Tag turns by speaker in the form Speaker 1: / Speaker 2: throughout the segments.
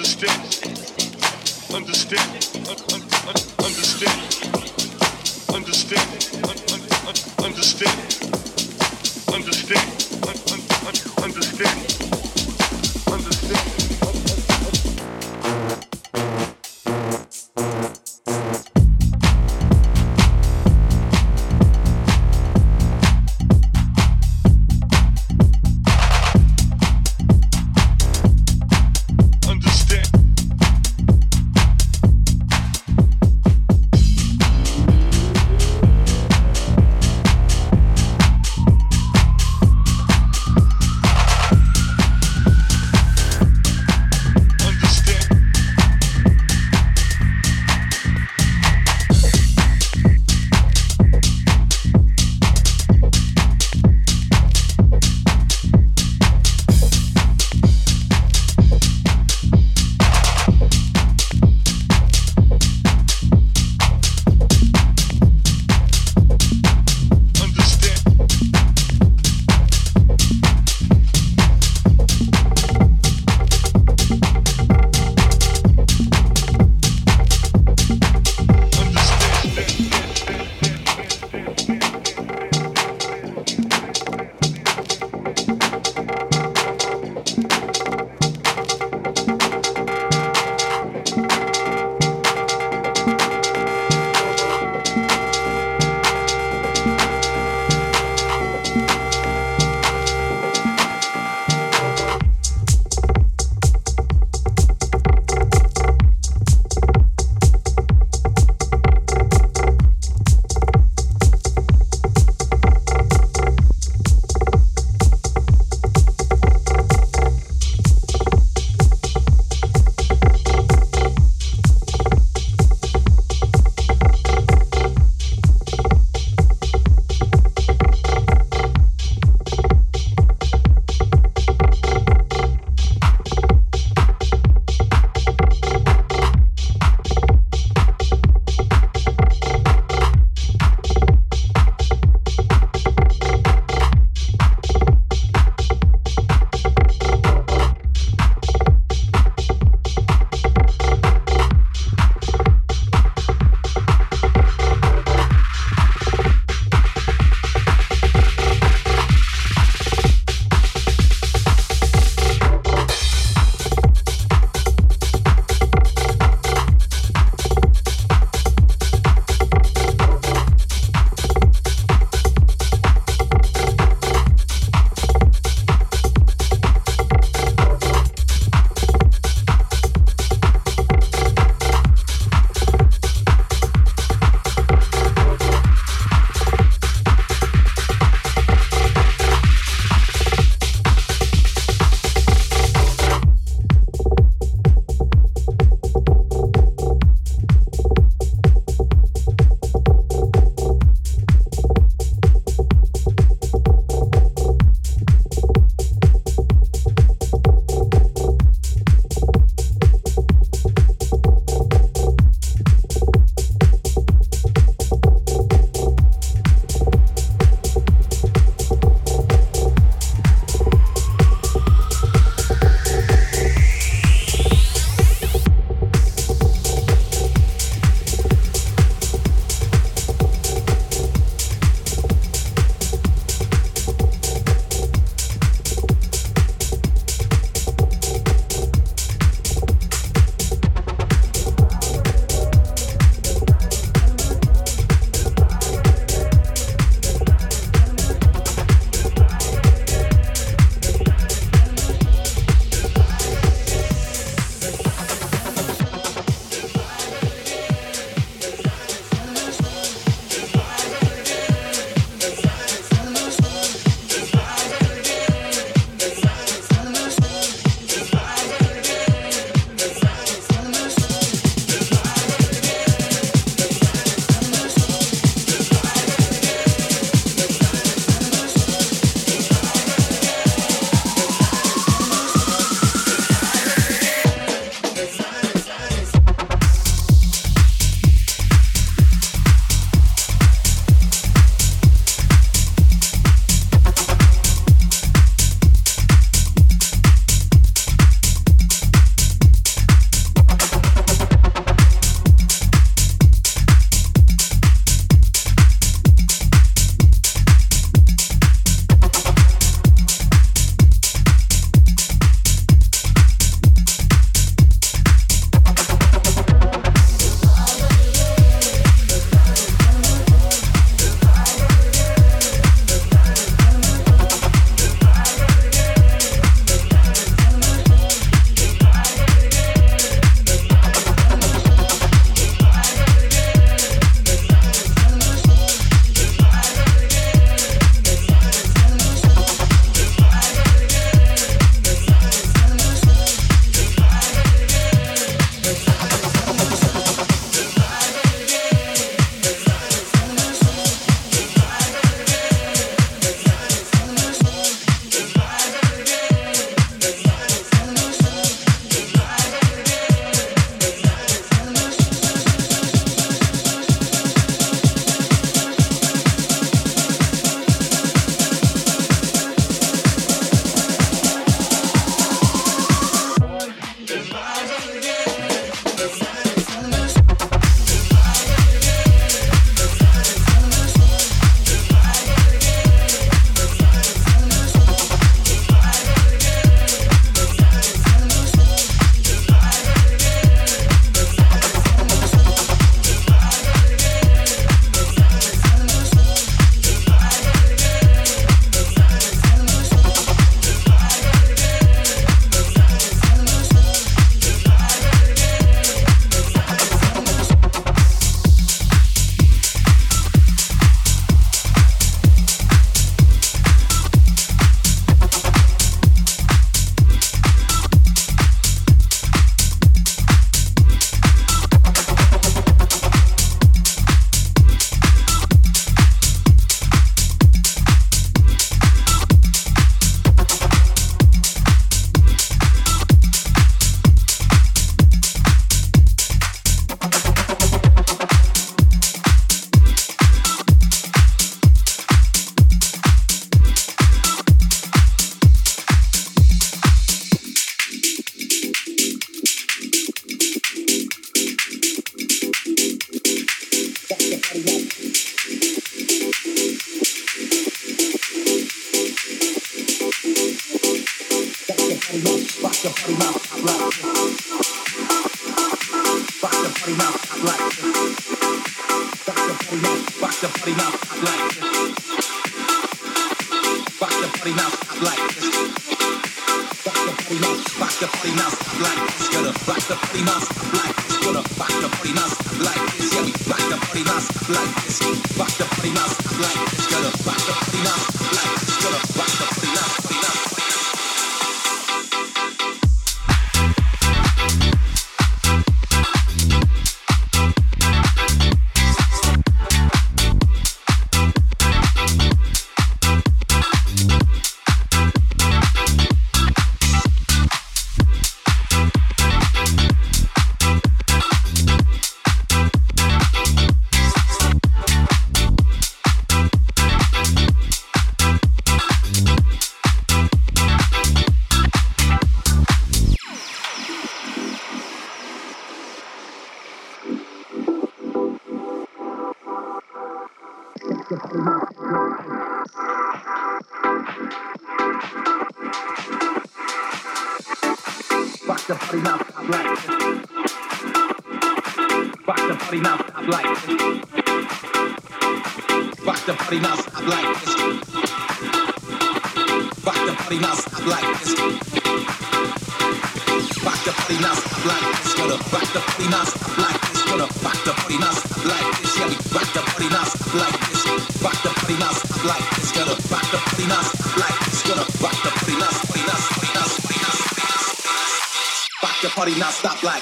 Speaker 1: understand, understand, understand, understand, understand, understand, understand.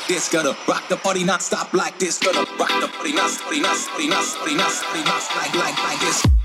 Speaker 1: This. Gonna rock the party, not stop like this. Gonna rock the party, not, party, not, party, not, party, not, party, not, like, like, like this.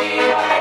Speaker 1: Bye.